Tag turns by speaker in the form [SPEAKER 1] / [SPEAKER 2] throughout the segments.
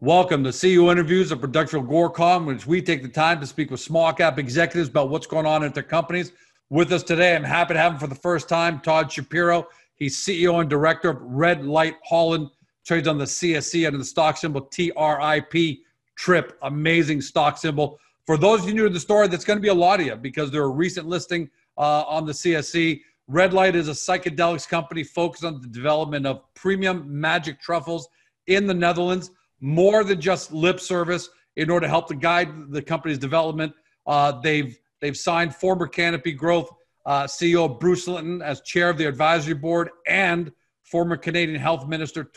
[SPEAKER 1] Welcome to CEO Interviews, a production of Agoracom, which we take the time to speak with small cap executives about what's going on at their companies. With us today, I'm happy to have him for the first time, Todd Shapiro. He's CEO and director of Red Light Holland, trades on the CSE under the stock symbol TRIP, TRIP, amazing stock symbol. For those of you new to the story, that's going to be a lot of you because they're a recent listing uh, on the CSE. Red Light is a psychedelics company focused on the development of premium magic truffles in the Netherlands more than just lip service in order to help to guide the company's development. Uh, they've they've signed former Canopy Growth uh, CEO Bruce Linton as chair of the advisory board and former Canadian Health Minister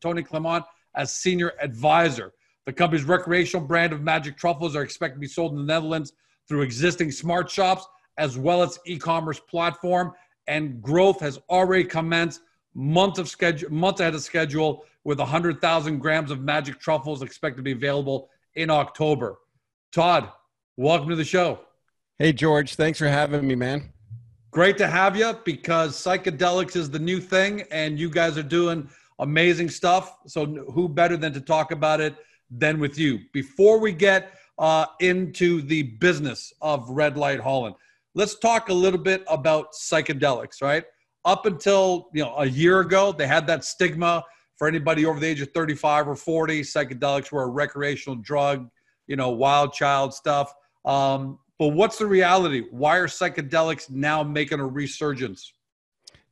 [SPEAKER 1] Tony Clement as senior advisor. The company's recreational brand of magic truffles are expected to be sold in the Netherlands through existing smart shops as well as e-commerce platform. And growth has already commenced months of schedule, months ahead of schedule with 100,000 grams of magic truffles expected to be available in October. Todd, welcome to the show.
[SPEAKER 2] Hey, George. Thanks for having me, man.
[SPEAKER 1] Great to have you because psychedelics is the new thing and you guys are doing amazing stuff. So, who better than to talk about it than with you? Before we get uh, into the business of Red Light Holland, let's talk a little bit about psychedelics, right? Up until you know a year ago, they had that stigma for anybody over the age of 35 or 40, psychedelics were a recreational drug, you know, wild child stuff. Um, but what's the reality? Why are psychedelics now making a resurgence?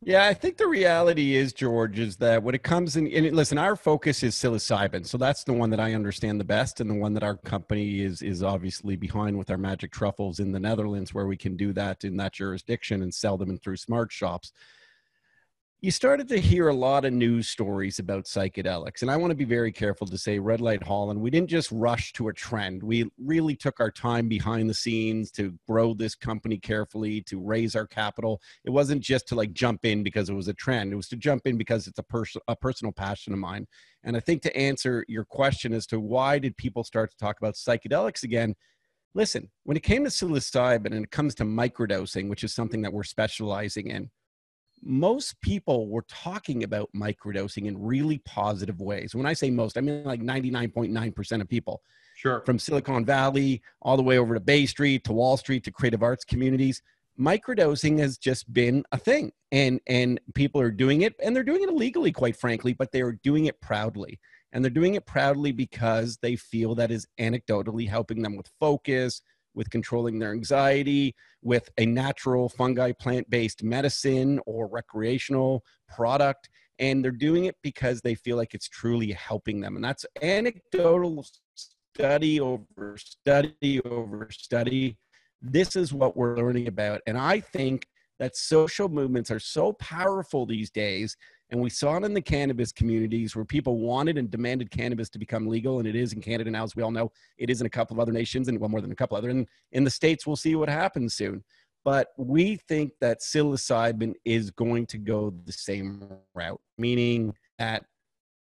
[SPEAKER 2] Yeah, I think the reality is, George, is that when it comes in, and listen, our focus is psilocybin, so that's the one that I understand the best, and the one that our company is is obviously behind with our magic truffles in the Netherlands, where we can do that in that jurisdiction and sell them through smart shops you started to hear a lot of news stories about psychedelics. And I want to be very careful to say, Red Light Holland, we didn't just rush to a trend. We really took our time behind the scenes to grow this company carefully, to raise our capital. It wasn't just to like jump in because it was a trend, it was to jump in because it's a, pers- a personal passion of mine. And I think to answer your question as to why did people start to talk about psychedelics again, listen, when it came to psilocybin and it comes to microdosing, which is something that we're specializing in, most people were talking about microdosing in really positive ways. When I say most, I mean like 99.9% of people.
[SPEAKER 1] Sure.
[SPEAKER 2] From Silicon Valley all the way over to Bay Street to Wall Street to creative arts communities, microdosing has just been a thing. And and people are doing it and they're doing it illegally quite frankly, but they are doing it proudly. And they're doing it proudly because they feel that is anecdotally helping them with focus, with controlling their anxiety, with a natural fungi plant based medicine or recreational product. And they're doing it because they feel like it's truly helping them. And that's anecdotal study over study over study. This is what we're learning about. And I think that social movements are so powerful these days and we saw it in the cannabis communities where people wanted and demanded cannabis to become legal. And it is in Canada now, as we all know. It is in a couple of other nations and well, more than a couple other. And in the States, we'll see what happens soon. But we think that psilocybin is going to go the same route, meaning that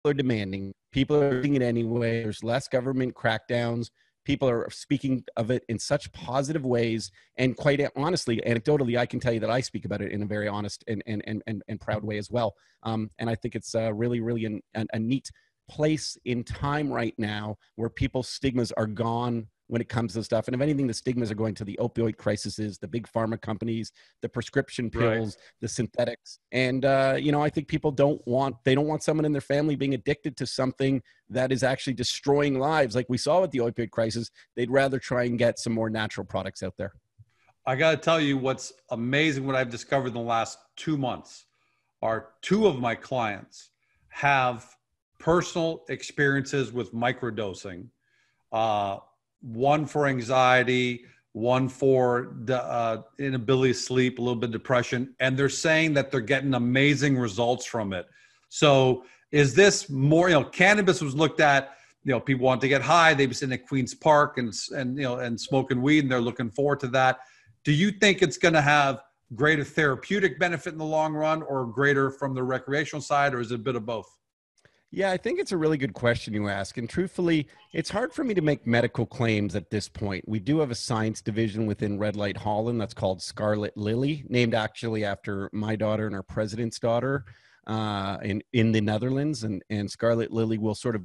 [SPEAKER 2] people are demanding, people are doing it anyway. There's less government crackdowns people are speaking of it in such positive ways and quite honestly anecdotally i can tell you that i speak about it in a very honest and and and, and, and proud way as well. Um, and i think it's uh, really really an, an, a neat place in time right now where people's stigmas are gone when it comes to stuff. And if anything, the stigmas are going to the opioid crises, the big pharma companies, the prescription pills, right. the synthetics. And, uh, you know, I think people don't want, they don't want someone in their family being addicted to something that is actually destroying lives. Like we saw with the opioid crisis, they'd rather try and get some more natural products out there.
[SPEAKER 1] I got to tell you what's amazing, what I've discovered in the last two months are two of my clients have personal experiences with microdosing. Uh, one for anxiety, one for the uh, inability to sleep, a little bit depression, and they're saying that they're getting amazing results from it. So, is this more? You know, cannabis was looked at. You know, people want to get high. They've been at Queens Park and and you know and smoking weed, and they're looking forward to that. Do you think it's going to have greater therapeutic benefit in the long run, or greater from the recreational side, or is it a bit of both?
[SPEAKER 2] Yeah, I think it's a really good question you ask. And truthfully, it's hard for me to make medical claims at this point. We do have a science division within Red Light Holland that's called Scarlet Lily, named actually after my daughter and our president's daughter uh, in, in the Netherlands. And, and Scarlet Lily will sort of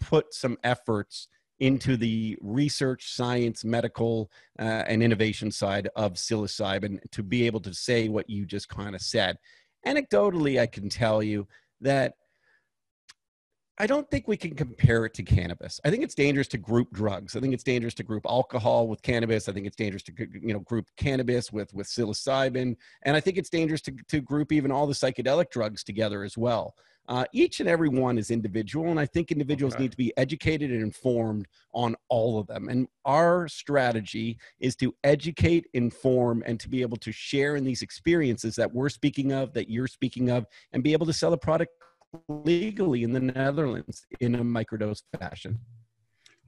[SPEAKER 2] put some efforts into the research, science, medical, uh, and innovation side of psilocybin to be able to say what you just kind of said. Anecdotally, I can tell you that I don't think we can compare it to cannabis. I think it's dangerous to group drugs. I think it's dangerous to group alcohol with cannabis. I think it's dangerous to you know group cannabis with with psilocybin, and I think it's dangerous to to group even all the psychedelic drugs together as well. Uh, each and every one is individual, and I think individuals okay. need to be educated and informed on all of them. And our strategy is to educate, inform, and to be able to share in these experiences that we're speaking of, that you're speaking of, and be able to sell a product legally in the Netherlands in a microdose fashion.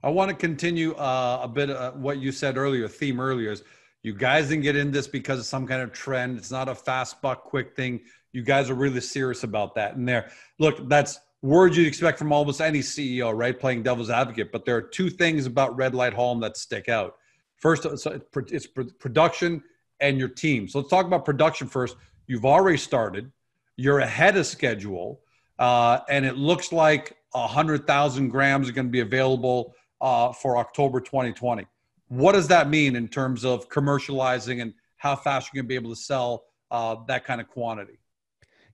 [SPEAKER 1] I want to continue uh, a bit of what you said earlier, theme earlier is you guys didn't get in this because of some kind of trend. It's not a fast buck quick thing. You guys are really serious about that. And there, look, that's words you'd expect from almost any CEO, right? Playing devil's advocate. But there are two things about Red Light Holland that stick out. First, it's production and your team. So let's talk about production first. You've already started. You're ahead of schedule uh, and it looks like 100,000 grams are going to be available uh, for October 2020. What does that mean in terms of commercializing and how fast you're going to be able to sell uh, that kind of quantity?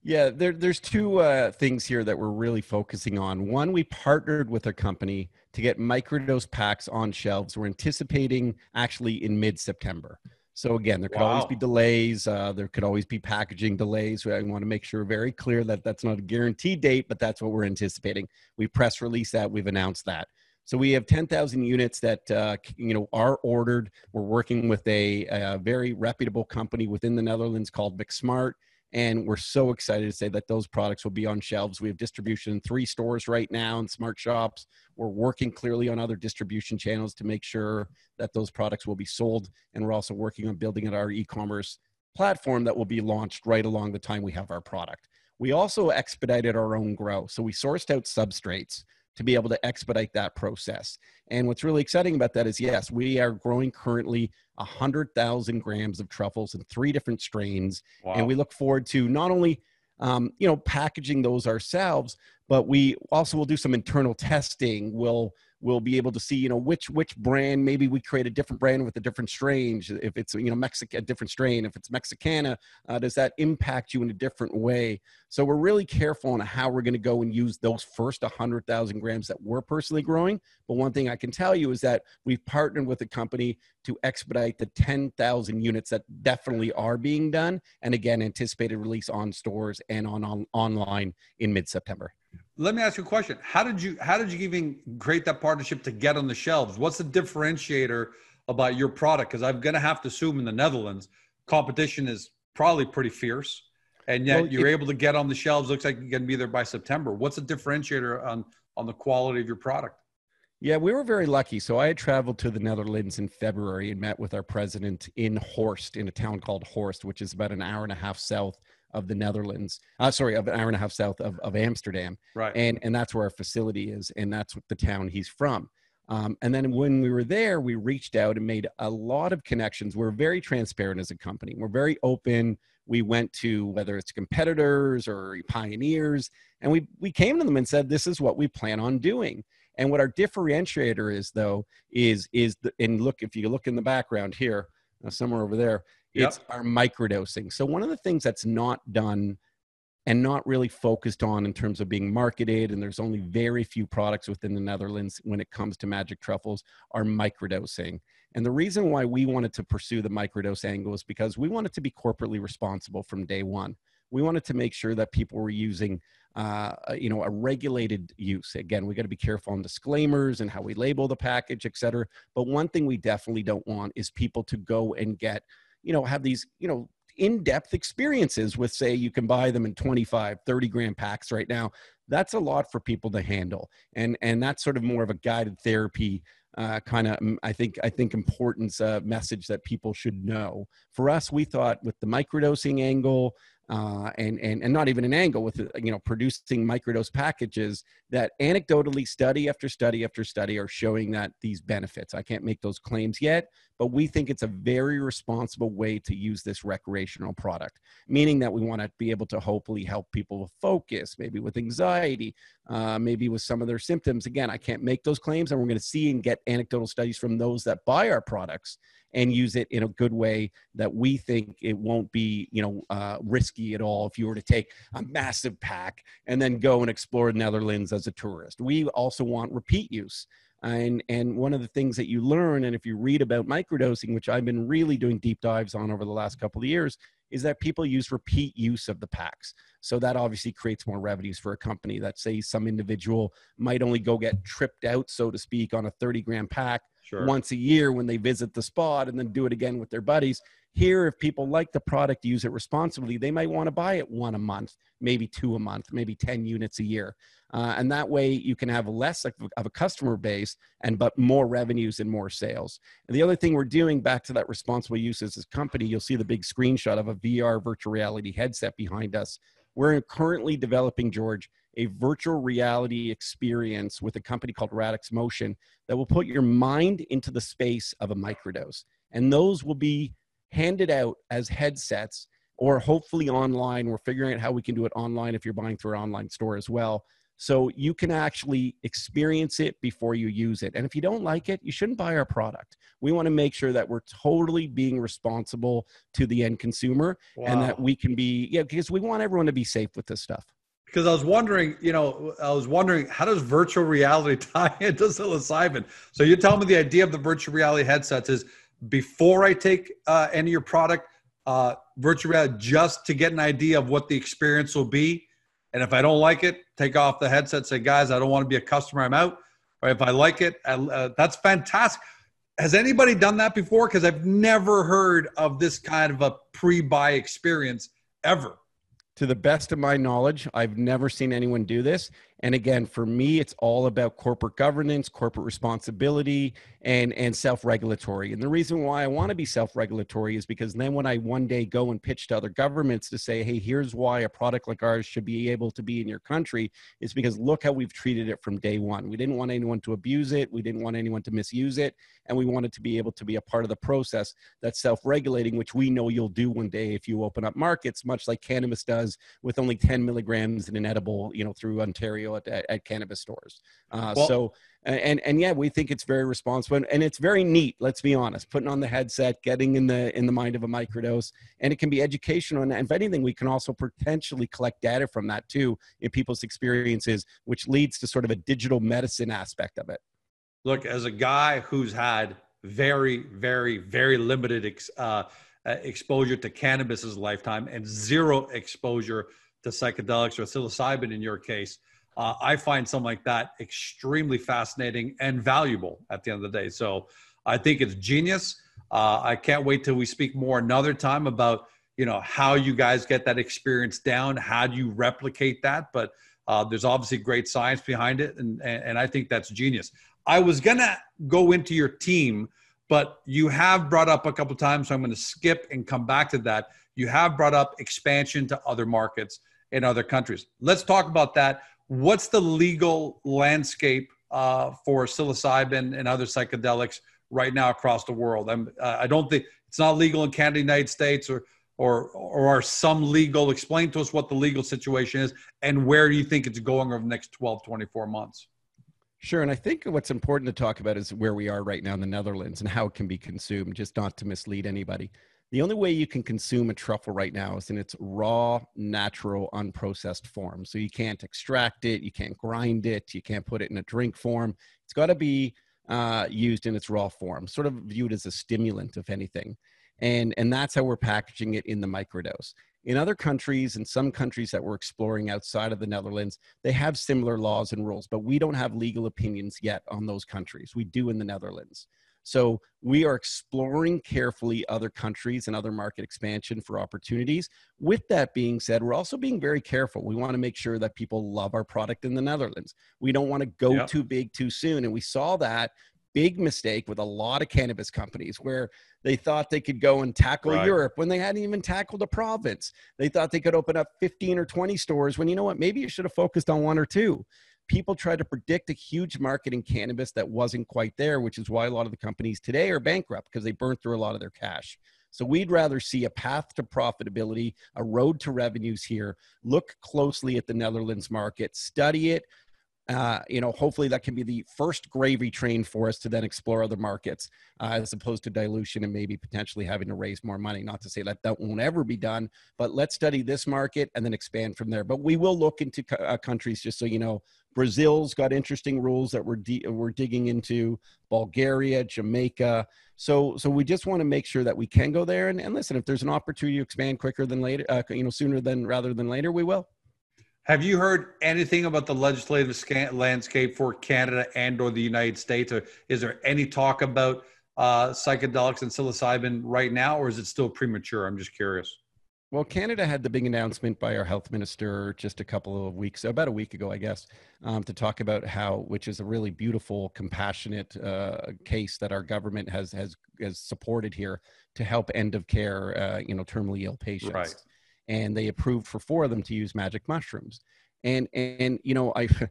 [SPEAKER 2] Yeah, there, there's two uh, things here that we're really focusing on. One, we partnered with a company to get microdose packs on shelves. We're anticipating actually in mid September. So again, there could wow. always be delays. Uh, there could always be packaging delays. I want to make sure very clear that that's not a guaranteed date, but that's what we're anticipating. We press release that. We've announced that. So we have 10,000 units that uh, you know are ordered. We're working with a, a, very reputable company within the Netherlands called McSmart, and we're so excited to say that those products will be on shelves. We have distribution in three stores right now in smart shops. We're working clearly on other distribution channels to make sure that those products will be sold. And we're also working on building our e commerce platform that will be launched right along the time we have our product. We also expedited our own grow. So we sourced out substrates to be able to expedite that process. And what's really exciting about that is yes, we are growing currently 100,000 grams of truffles in three different strains. Wow. And we look forward to not only um, you know packaging those ourselves but we also will do some internal testing we'll we'll be able to see you know which which brand maybe we create a different brand with a different strain if it's you know mexican a different strain. If it's mexicana uh, does that impact you in a different way? So we're really careful on how we're going to go and use those first 100000 grams that we're personally growing. But one thing i can tell you is that we've partnered with a company to expedite the 10000 units that definitely are being done and again anticipated release on stores and on, on online in mid-september
[SPEAKER 1] let me ask you a question. How did you how did you even create that partnership to get on the shelves? What's the differentiator about your product? Because I'm going to have to assume in the Netherlands, competition is probably pretty fierce, and yet well, you're it, able to get on the shelves. Looks like you're going to be there by September. What's the differentiator on on the quality of your product?
[SPEAKER 2] Yeah, we were very lucky. So I had traveled to the Netherlands in February and met with our president in Horst, in a town called Horst, which is about an hour and a half south of the Netherlands. Uh, sorry, of an hour and a half south of, of Amsterdam.
[SPEAKER 1] Right.
[SPEAKER 2] And and that's where our facility is, and that's what the town he's from. Um, and then when we were there, we reached out and made a lot of connections. We're very transparent as a company. We're very open. We went to whether it's competitors or pioneers, and we we came to them and said, "This is what we plan on doing." And what our differentiator is, though, is is the, and look if you look in the background here, uh, somewhere over there, Yep. It's our microdosing. So one of the things that's not done and not really focused on in terms of being marketed, and there's only very few products within the Netherlands when it comes to magic truffles, are microdosing. And the reason why we wanted to pursue the microdose angle is because we wanted to be corporately responsible from day one. We wanted to make sure that people were using uh, you know, a regulated use. Again, we got to be careful on disclaimers and how we label the package, et cetera. But one thing we definitely don't want is people to go and get, you know, have these, you know, in-depth experiences with say you can buy them in 25 30 gram packs right now that's a lot for people to handle and and that's sort of more of a guided therapy uh, kind of i think i think importance uh, message that people should know for us we thought with the microdosing angle uh, and, and, and not even an angle with, you know, producing microdose packages that anecdotally study after study after study are showing that these benefits. I can't make those claims yet, but we think it's a very responsible way to use this recreational product, meaning that we want to be able to hopefully help people with focus, maybe with anxiety, uh, maybe with some of their symptoms. Again, I can't make those claims, and we're going to see and get anecdotal studies from those that buy our products and use it in a good way that we think it won't be you know uh, risky at all if you were to take a massive pack and then go and explore the netherlands as a tourist we also want repeat use and and one of the things that you learn and if you read about microdosing which i've been really doing deep dives on over the last couple of years is that people use repeat use of the packs so that obviously creates more revenues for a company that say some individual might only go get tripped out so to speak on a 30 gram pack sure. once a year when they visit the spot and then do it again with their buddies. Here, if people like the product, use it responsibly, they might want to buy it one a month, maybe two a month, maybe 10 units a year. Uh, and that way you can have less of a customer base and but more revenues and more sales. And the other thing we're doing back to that responsible use as a company, you'll see the big screenshot of a VR virtual reality headset behind us. We're currently developing, George, a virtual reality experience with a company called Radix Motion that will put your mind into the space of a microdose. And those will be handed out as headsets or hopefully online. We're figuring out how we can do it online if you're buying through our online store as well. So you can actually experience it before you use it. And if you don't like it, you shouldn't buy our product. We want to make sure that we're totally being responsible to the end consumer wow. and that we can be, yeah, because we want everyone to be safe with this stuff
[SPEAKER 1] because I was wondering, you know, I was wondering how does virtual reality tie into psilocybin? So you tell me the idea of the virtual reality headsets is before I take uh, any of your product, uh, virtual reality, just to get an idea of what the experience will be. And if I don't like it, take off the headset. Say, guys, I don't want to be a customer. I'm out. Or if I like it, uh, that's fantastic. Has anybody done that before? Because I've never heard of this kind of a pre-buy experience ever
[SPEAKER 2] to the best of my knowledge, I've never seen anyone do this. And again, for me, it's all about corporate governance, corporate responsibility, and and self-regulatory. And the reason why I want to be self-regulatory is because then when I one day go and pitch to other governments to say, hey, here's why a product like ours should be able to be in your country, is because look how we've treated it from day one. We didn't want anyone to abuse it, we didn't want anyone to misuse it, and we wanted to be able to be a part of the process that's self-regulating, which we know you'll do one day if you open up markets, much like cannabis does with only 10 milligrams in an edible, you know, through Ontario at, at, at cannabis stores. Uh, well, so and and yeah, we think it's very responsible and it's very neat. Let's be honest, putting on the headset, getting in the in the mind of a microdose, and it can be educational. And if anything, we can also potentially collect data from that too in people's experiences, which leads to sort of a digital medicine aspect of it.
[SPEAKER 1] Look, as a guy who's had very, very, very limited ex, uh, uh exposure to cannabis his lifetime and zero exposure to psychedelics or psilocybin in your case uh, I find something like that extremely fascinating and valuable at the end of the day. So I think it's genius. Uh, I can't wait till we speak more another time about you know how you guys get that experience down. How do you replicate that? But uh, there's obviously great science behind it, and, and and I think that's genius. I was gonna go into your team, but you have brought up a couple times, so I'm to skip and come back to that. You have brought up expansion to other markets in other countries. Let's talk about that what's the legal landscape uh, for psilocybin and other psychedelics right now across the world? I'm, uh, I don't think it's not legal in Canada, United States, or or or are some legal? Explain to us what the legal situation is and where do you think it's going over the next 12, 24 months?
[SPEAKER 2] Sure. And I think what's important to talk about is where we are right now in the Netherlands and how it can be consumed, just not to mislead anybody. The only way you can consume a truffle right now is in its raw, natural, unprocessed form. So you can't extract it, you can't grind it, you can't put it in a drink form. It's got to be uh, used in its raw form, sort of viewed as a stimulant, if anything. And, and that's how we're packaging it in the microdose. In other countries and some countries that we're exploring outside of the Netherlands, they have similar laws and rules, but we don't have legal opinions yet on those countries. We do in the Netherlands. So we are exploring carefully other countries and other market expansion for opportunities. With that being said, we're also being very careful. We want to make sure that people love our product in the Netherlands. We don't want to go yep. too big too soon. And we saw that big mistake with a lot of cannabis companies where they thought they could go and tackle right. Europe when they hadn't even tackled a province. They thought they could open up 15 or 20 stores when you know what, maybe you should have focused on one or two. People tried to predict a huge market in cannabis that wasn't quite there, which is why a lot of the companies today are bankrupt because they burned through a lot of their cash. So we'd rather see a path to profitability, a road to revenues here. Look closely at the Netherlands market, study it, uh, you know, hopefully that can be the first gravy train for us to then explore other markets, uh, as opposed to dilution and maybe potentially having to raise more money. Not to say that that won't ever be done, but let's study this market and then expand from there. But we will look into uh, countries, just so you know. Brazil's got interesting rules that we're de- we're digging into. Bulgaria, Jamaica. So so we just want to make sure that we can go there. And, and listen, if there's an opportunity to expand quicker than later, uh, you know, sooner than rather than later, we will.
[SPEAKER 1] Have you heard anything about the legislative landscape for Canada and or the United States? Or is there any talk about uh, psychedelics and psilocybin right now, or is it still premature? I'm just curious.
[SPEAKER 2] Well, Canada had the big announcement by our health minister just a couple of weeks, about a week ago, I guess, um, to talk about how, which is a really beautiful, compassionate uh, case that our government has has has supported here to help end of care, uh, you know, terminally ill patients. Right and they approved for four of them to use magic mushrooms. And and you know, I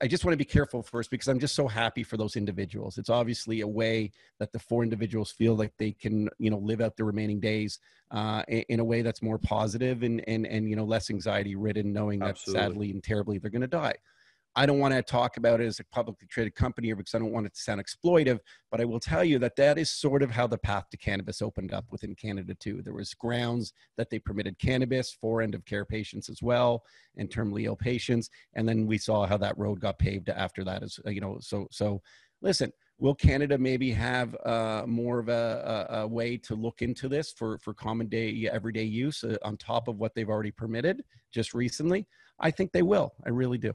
[SPEAKER 2] I, just want to be careful first because I'm just so happy for those individuals. It's obviously a way that the four individuals feel like they can, you know, live out the remaining days uh, in, a way that's more positive and and and you know less anxiety ridden, knowing Absolutely. that sadly and terribly they're going to die. I don't want to talk about it as a publicly traded company because I don't want it to sound exploitive, but I will tell you that that is sort of how the path to cannabis opened up within Canada too. There was grounds that they permitted cannabis for end of care patients as well and terminally ill patients, and then we saw how that road got paved after that. As you know, so so listen. Will Canada maybe have uh, more of a, a, a, way to look into this for, for common day, everyday use uh, on top of what they've already permitted just recently? I think they will. I really do.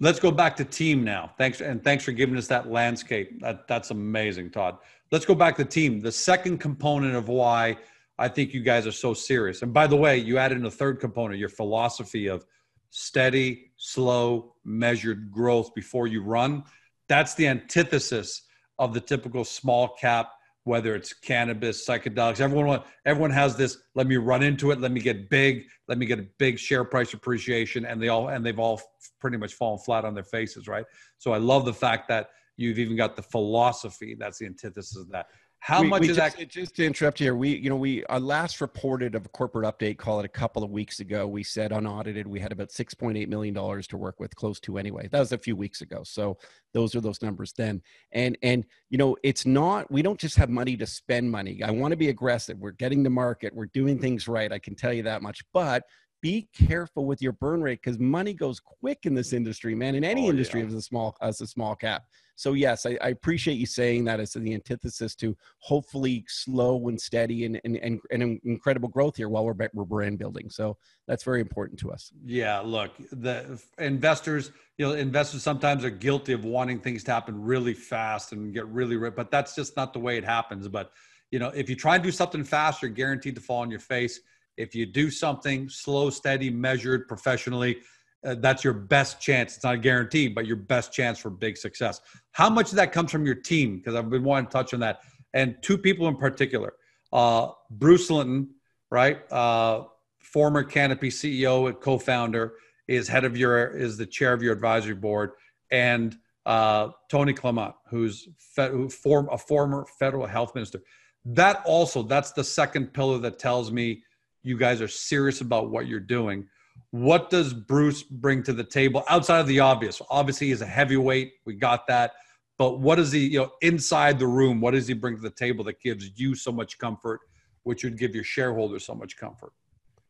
[SPEAKER 1] Let's go back to team now. Thanks and thanks for giving us that landscape. That that's amazing, Todd. Let's go back to team. The second component of why I think you guys are so serious. And by the way, you added in a third component, your philosophy of steady, slow, measured growth before you run. That's the antithesis of the typical small cap whether it's cannabis, psychedelics. Everyone everyone has this. Let me run into it. Let me get big. Let me get a big share price appreciation, and they all and they've all pretty much fallen flat on their faces, right? So I love the fact that you've even got the philosophy. That's the antithesis of that. How we, much
[SPEAKER 2] we
[SPEAKER 1] of
[SPEAKER 2] just,
[SPEAKER 1] that?
[SPEAKER 2] Just to interrupt here, we you know we uh, last reported of a corporate update, call it a couple of weeks ago. We said unaudited, we had about six point eight million dollars to work with, close to anyway. That was a few weeks ago. So those are those numbers then. And and you know it's not we don't just have money to spend money. I want to be aggressive. We're getting to market. We're doing things right. I can tell you that much. But be careful with your burn rate because money goes quick in this industry, man. In any oh, industry yeah. as a small as a small cap. So yes, I, I, appreciate you saying that as the antithesis to hopefully slow and steady and and, and, and incredible growth here while we're we're brand building. So that's very important to us.
[SPEAKER 1] Yeah, look, the investors, you know, investors sometimes are guilty of wanting things to happen really fast and get really, but that's just not the way it happens. But you know, if you try and do something fast, you're guaranteed to fall on your face if you do something slow, steady, measured, professionally, uh, that's your best chance. It's not a guarantee, but your best chance for big success. How much of that comes from your team? Because I've been wanting to touch on that. And two people in particular uh, Bruce Linton, right? Uh, former Canopy CEO and co founder, is head of your, is the chair of your advisory board. And uh, Tony Clement, who's fe- who form, a former federal health minister. That also, that's the second pillar that tells me you guys are serious about what you're doing. What does Bruce bring to the table outside of the obvious? Obviously, he's a heavyweight. We got that. But what does he, you know, inside the room, what does he bring to the table that gives you so much comfort, which would give your shareholders so much comfort?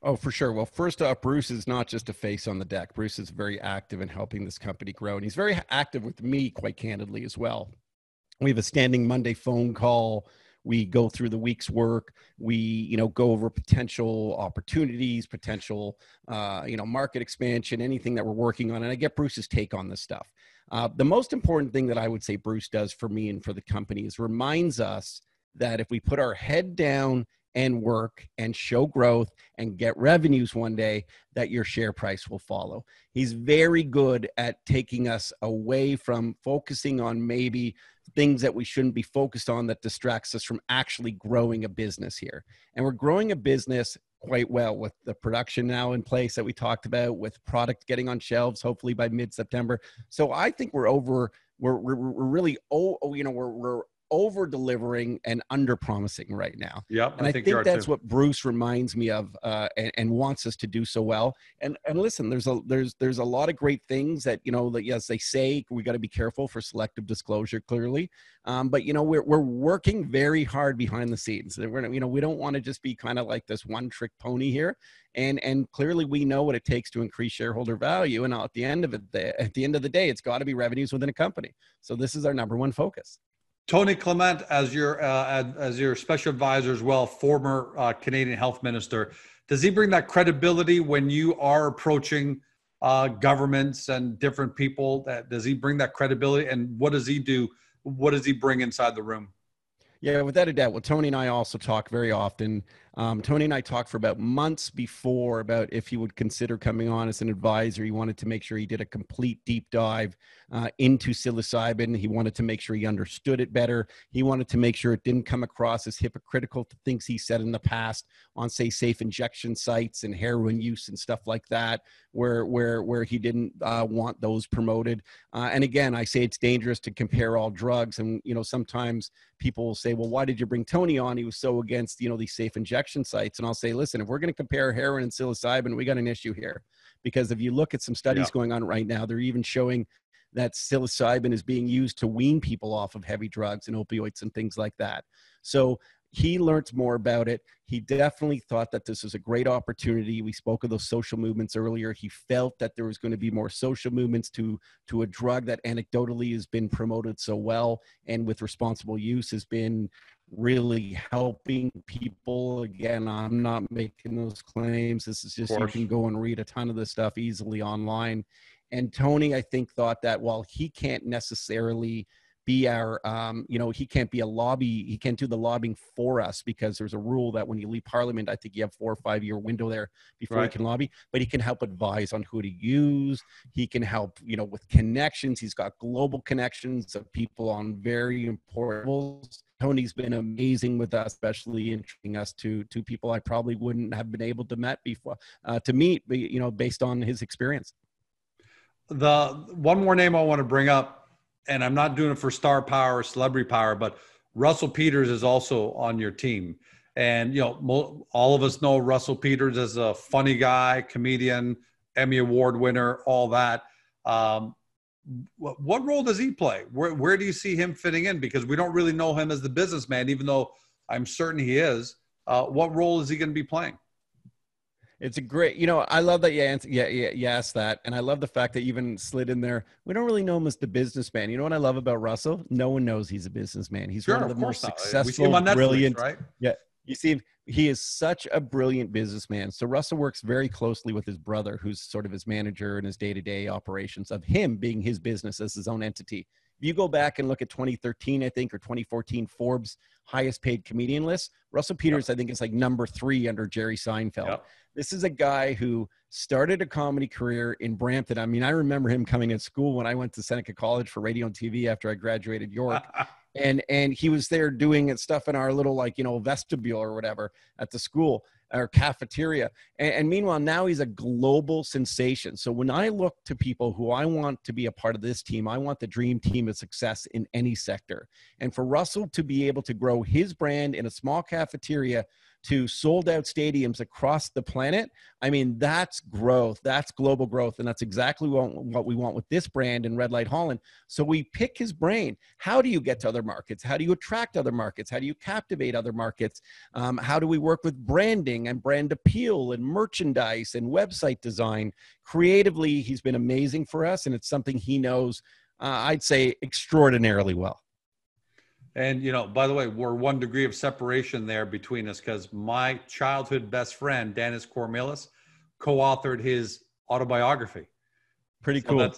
[SPEAKER 2] Oh, for sure. Well, first off, Bruce is not just a face on the deck. Bruce is very active in helping this company grow. And he's very active with me, quite candidly, as well. We have a standing Monday phone call we go through the week's work. We you know go over potential opportunities potential uh, you know market expansion anything that we're working on and i get bruce's take on this stuff. Uh, the most important thing that i would say bruce does for me and for the company is reminds us that if we put our head down and work and show growth and get revenues one day that your share price will follow. He's very good at taking us away from focusing on maybe things that we shouldn't be focused on that distracts us from actually growing a business here. And we're growing a business quite well with the production now in place that we talked about with product getting on shelves hopefully by mid September. So I think we're over we're, we're, we're really oh you know we're, we're over delivering and under promising right now.
[SPEAKER 1] Yeah,
[SPEAKER 2] and I, I think, think that's too. what Bruce reminds me of, uh, and, and, wants us to do so well. And and listen, there's a there's there's a lot of great things that you know that yes they say we got to be careful for selective disclosure clearly, um, but you know we're we're working very hard behind the scenes. We're you know we don't want to just be kind of like this one trick pony here. And, and clearly we know what it takes to increase shareholder value and at the end of it at the end of the day it's got to be revenues within a company so this is our number one focus
[SPEAKER 1] Tony Clement, as your uh, as your special advisor as well, former uh, Canadian Health Minister, does he bring that credibility when you are approaching uh, governments and different people? That does he bring that credibility, and what does he do? What does he bring inside the room?
[SPEAKER 2] Yeah, without a doubt. Well, Tony and I also talk very often um, Tony and I talked for about months before about if he would consider coming on as an advisor. He wanted to make sure he did a complete deep dive uh, into psilocybin. He wanted to make sure he understood it better. He wanted to make sure it didn't come across as hypocritical to things he said in the past on, say, safe injection sites and heroin use and stuff like that, where where where he didn't uh, want those promoted. Uh, and again, I say it's dangerous to compare all drugs. And you know, sometimes people will say, "Well, why did you bring Tony on? He was so against you know these safe injection." Injection sites. And I'll say, listen, if we're going to compare heroin and psilocybin, we got an issue here. Because if you look at some studies yeah. going on right now, they're even showing that psilocybin is being used to wean people off of heavy drugs and opioids and things like that. So he learned more about it. He definitely thought that this was a great opportunity. We spoke of those social movements earlier. He felt that there was going to be more social movements to to a drug that anecdotally has been promoted so well and with responsible use has been really helping people. Again, I'm not making those claims. This is just you can go and read a ton of this stuff easily online. And Tony, I think, thought that while he can't necessarily be our um, you know he can't be a lobby he can't do the lobbying for us because there's a rule that when you leave parliament i think you have four or five year window there before right. you can lobby but he can help advise on who to use he can help you know with connections he's got global connections of people on very important levels tony's been amazing with us especially introducing us to to people i probably wouldn't have been able to met before uh, to meet you know based on his experience
[SPEAKER 1] the one more name i want to bring up and I'm not doing it for star power or celebrity power, but Russell Peters is also on your team. And, you know, all of us know Russell Peters as a funny guy, comedian, Emmy Award winner, all that. Um, what, what role does he play? Where, where do you see him fitting in? Because we don't really know him as the businessman, even though I'm certain he is. Uh, what role is he going to be playing?
[SPEAKER 2] It's a great, you know, I love that you, answer, yeah, yeah, you asked that. And I love the fact that you even slid in there. We don't really know him as the businessman. You know what I love about Russell? No one knows he's a businessman. He's sure, one of the of most successful, Netflix, brilliant, right? Yeah. You see, he is such a brilliant businessman. So Russell works very closely with his brother, who's sort of his manager and his day to day operations of him being his business as his own entity. If you go back and look at 2013, I think, or 2014 Forbes highest paid comedian list, Russell Peters, yep. I think, is like number three under Jerry Seinfeld. Yep. This is a guy who started a comedy career in Brampton. I mean, I remember him coming to school when I went to Seneca College for radio and TV after I graduated York. and and he was there doing stuff in our little like you know vestibule or whatever at the school or cafeteria. And, and, meanwhile, now he's a global sensation. So when I look to people who I want to be a part of this team, I want the dream team of success in any sector. And for Russell to be able to grow his brand in a small cafeteria to sold out stadiums across the planet. I mean, that's growth. That's global growth. And that's exactly what, we want with this brand in Red Light Holland. So we pick his brain. How do you get to other markets? How do you attract other markets? How do you captivate other markets? Um, how do we work with branding and brand appeal and merchandise and website design? Creatively, he's been amazing for us. And it's something he knows, uh, I'd say, extraordinarily well.
[SPEAKER 1] And you know, by the way, we're one degree of separation there between us because my childhood best friend, Dannis Koromilas, co-authored his autobiography.
[SPEAKER 2] Pretty so cool.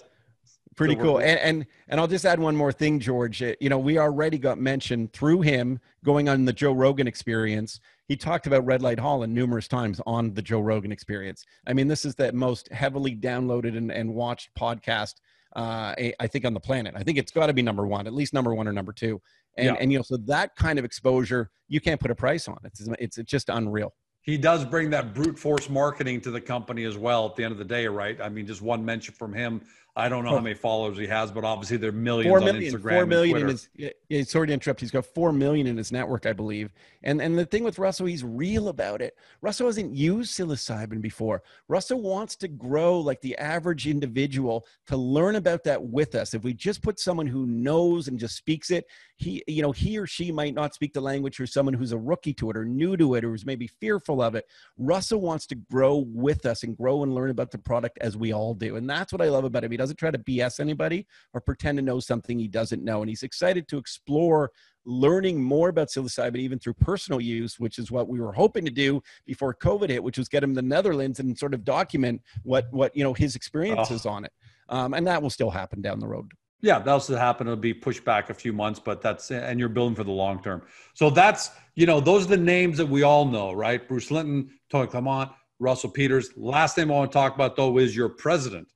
[SPEAKER 2] Pretty cool. And, and and I'll just add one more thing, George. You know, we already got mentioned through him going on the Joe Rogan experience. He talked about Red Light Holland numerous times on the Joe Rogan experience. I mean, this is the most heavily downloaded and, and watched podcast uh, I think on the planet. I think it's got to be number one, at least number one or number two. And yeah. and you know, so that kind of exposure, you can't put a price on. It's it's, it's just unreal.
[SPEAKER 1] He does bring that brute force marketing to the company as well. At the end of the day, right? I mean, just one mention from him I don't know how many followers he has, but obviously there are millions four million, on Instagram. Four million in his.
[SPEAKER 2] Yeah, sorry to interrupt. He's got four million in his network, I believe. And and the thing with Russell, he's real about it. Russell hasn't used psilocybin before. Russell wants to grow like the average individual to learn about that with us. If we just put someone who knows and just speaks it, he you know he or she might not speak the language or someone who's a rookie to it or new to it or who's maybe fearful of it. Russell wants to grow with us and grow and learn about the product as we all do, and that's what I love about him. He doesn't try to BS anybody or pretend to know something he doesn't know. And he's excited to explore learning more about psilocybin even through personal use, which is what we were hoping to do before COVID hit, which was get him to the Netherlands and sort of document what what you know his experiences oh. on it. Um, and that will still happen down the road.
[SPEAKER 1] Yeah, that'll still happen. It'll be pushed back a few months, but that's and you're building for the long term. So that's you know those are the names that we all know, right? Bruce Linton, Tony Clement, Russell Peters. Last name I want to talk about though is your president,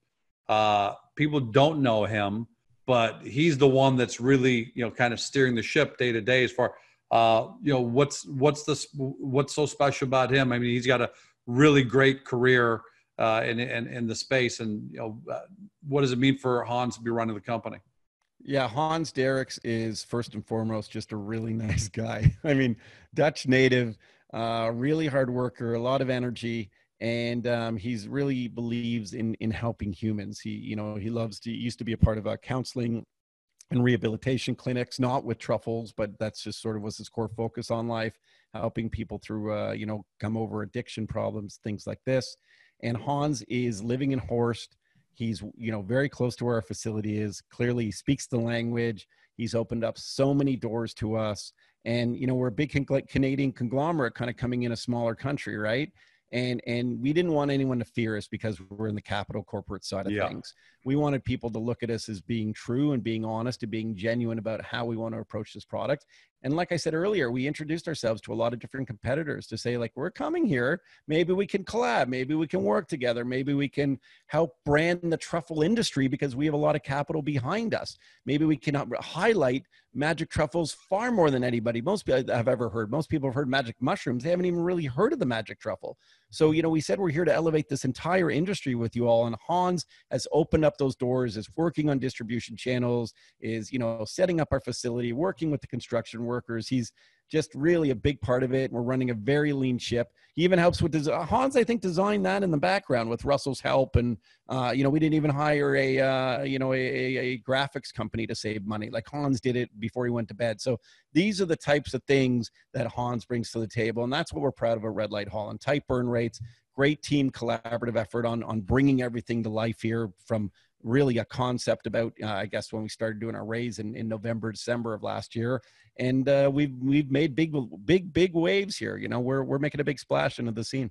[SPEAKER 1] uh, people don't know him, but he's the one that's really you know kind of steering the ship day to day as far uh, you know what's what's this what's so special about him. I mean, he's got a really great career uh, in, in in the space, and you know uh, what does it mean for Hans to be running the company?
[SPEAKER 2] Yeah, Hans Derks is first and foremost just a really nice guy. I mean, Dutch native, uh, really hard worker, a lot of energy and um, he's really believes in in helping humans. He you know he loves to he used to be a part of a counseling and rehabilitation clinics, not with truffles, but that's just sort of was his core focus on life, helping people through uh, you know come over addiction problems, things like this. And Hans is living in Horst. He's you know very close to where our facility is. Clearly, he speaks the language. He's opened up so many doors to us. And you know we're a big Canadian conglomerate, kind of coming in a smaller country, right? and and we didn't want anyone to fear us because we're in the capital corporate side of yeah. things we wanted people to look at us as being true and being honest and being genuine about how we want to approach this product. And like i said earlier we introduced ourselves to a lot of different competitors to say like we're coming here. Maybe we can collab. Maybe we can work together. Maybe we can help brand the truffle industry because we have a lot of capital behind us. Maybe we can highlight magic truffles far more than anybody. Most people have ever heard. Most people have heard magic mushrooms. They haven't even really heard of the magic truffle so you know we said we're here to elevate this entire industry with you all and hans has opened up those doors, is working on distribution channels, is you know setting up our facility, working with the construction workers. He's just really a big part of it. We're running a very lean ship. He even helps with this. Hans, I think, designed that in the background with Russell's help. And, uh, you know, we didn't even hire a, uh, you know, a, a, graphics company to save money. Like Hans did it before he went to bed. So these are the types of things that Hans brings to the table. And that's what we're proud of at Red Light Hall. And Tight burn rates, great team collaborative effort on, on bringing everything to life here from really a concept about uh, i guess when we started doing our raise in, in november december of last year and uh, we've we've made big big big waves here you know we're, we're making a big splash into the scene.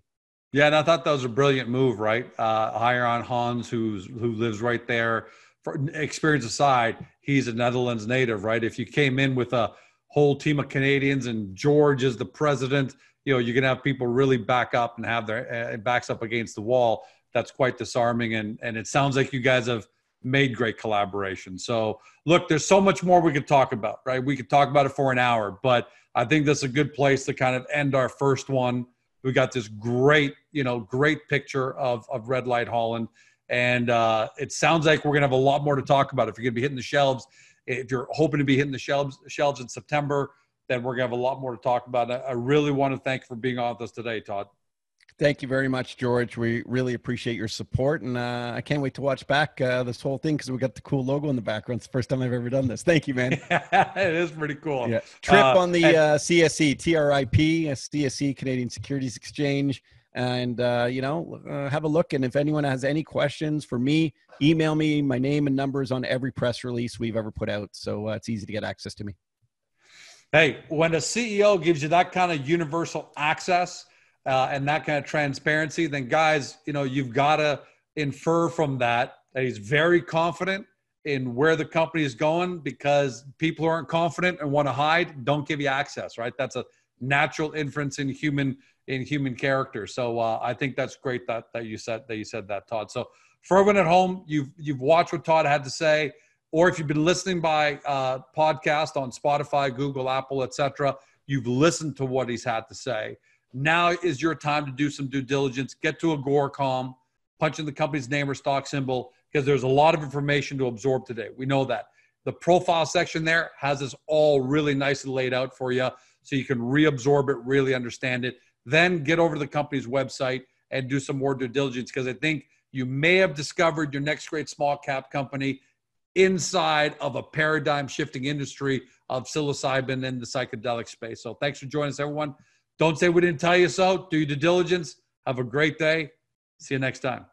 [SPEAKER 1] Yeah and i thought that was a brilliant move right? Uh, hire on hans who's who lives right there. For experience aside he's a netherlands native right? If you came in with a whole team of canadians and george is the president you know you're gonna have people really back up and have their uh, backs up against the wall that's quite disarming. And and it sounds like you guys have made great collaboration. So look, there's so much more we could talk about, right? We could talk about it for an hour, but I think that's a good place to kind of end our first one. We got this great, you know, great picture of of Red Light Holland. And uh, it sounds like we're gonna have a lot more to talk about. If you're gonna be hitting the shelves, if you're hoping to be hitting the shelves shelves in September, then we're gonna have a lot more to talk about. I really want to thank for being on with us today, Todd.
[SPEAKER 2] Thank you very much, George. We really appreciate your support, and uh, I can't wait to watch back uh, this whole thing because we got the cool logo in the background. It's the first time I've ever done this. Thank you, man.
[SPEAKER 1] it is pretty cool.
[SPEAKER 2] Yeah. Trip uh, on the and- uh, CSE, TRIP, CSE, Canadian Securities Exchange, and uh, you know, uh, have a look. And if anyone has any questions for me, email me. My name and numbers on every press release we've ever put out, so it's easy to get access to me.
[SPEAKER 1] Hey, when a CEO gives you that kind of universal access uh, and that kind of transparency, then guys, you know, you've got to infer from that that he's very confident in where the company is going because people who aren't confident and want to hide don't give you access, right? That's a natural inference in human in human character. So uh, I think that's great that that you said that you said that, Todd. So for everyone at home, you've you've watched what Todd had to say, or if you've been listening by uh, podcast on Spotify, Google, Apple, etc., you've listened to what he's had to say. Now is your time to do some due diligence. Get to a Agoracom, punch in the company's name or stock symbol because there's a lot of information to absorb today. We know that. The profile section there has this all really nicely laid out for you so you can reabsorb it, really understand it. Then get over to the company's website and do some more due diligence because I think you may have discovered your next great small cap company inside of a paradigm shifting industry of psilocybin and the psychedelic space. So thanks for joining us, everyone. Don't say we didn't tell you so. Do your due diligence. Have a great day. See you next time.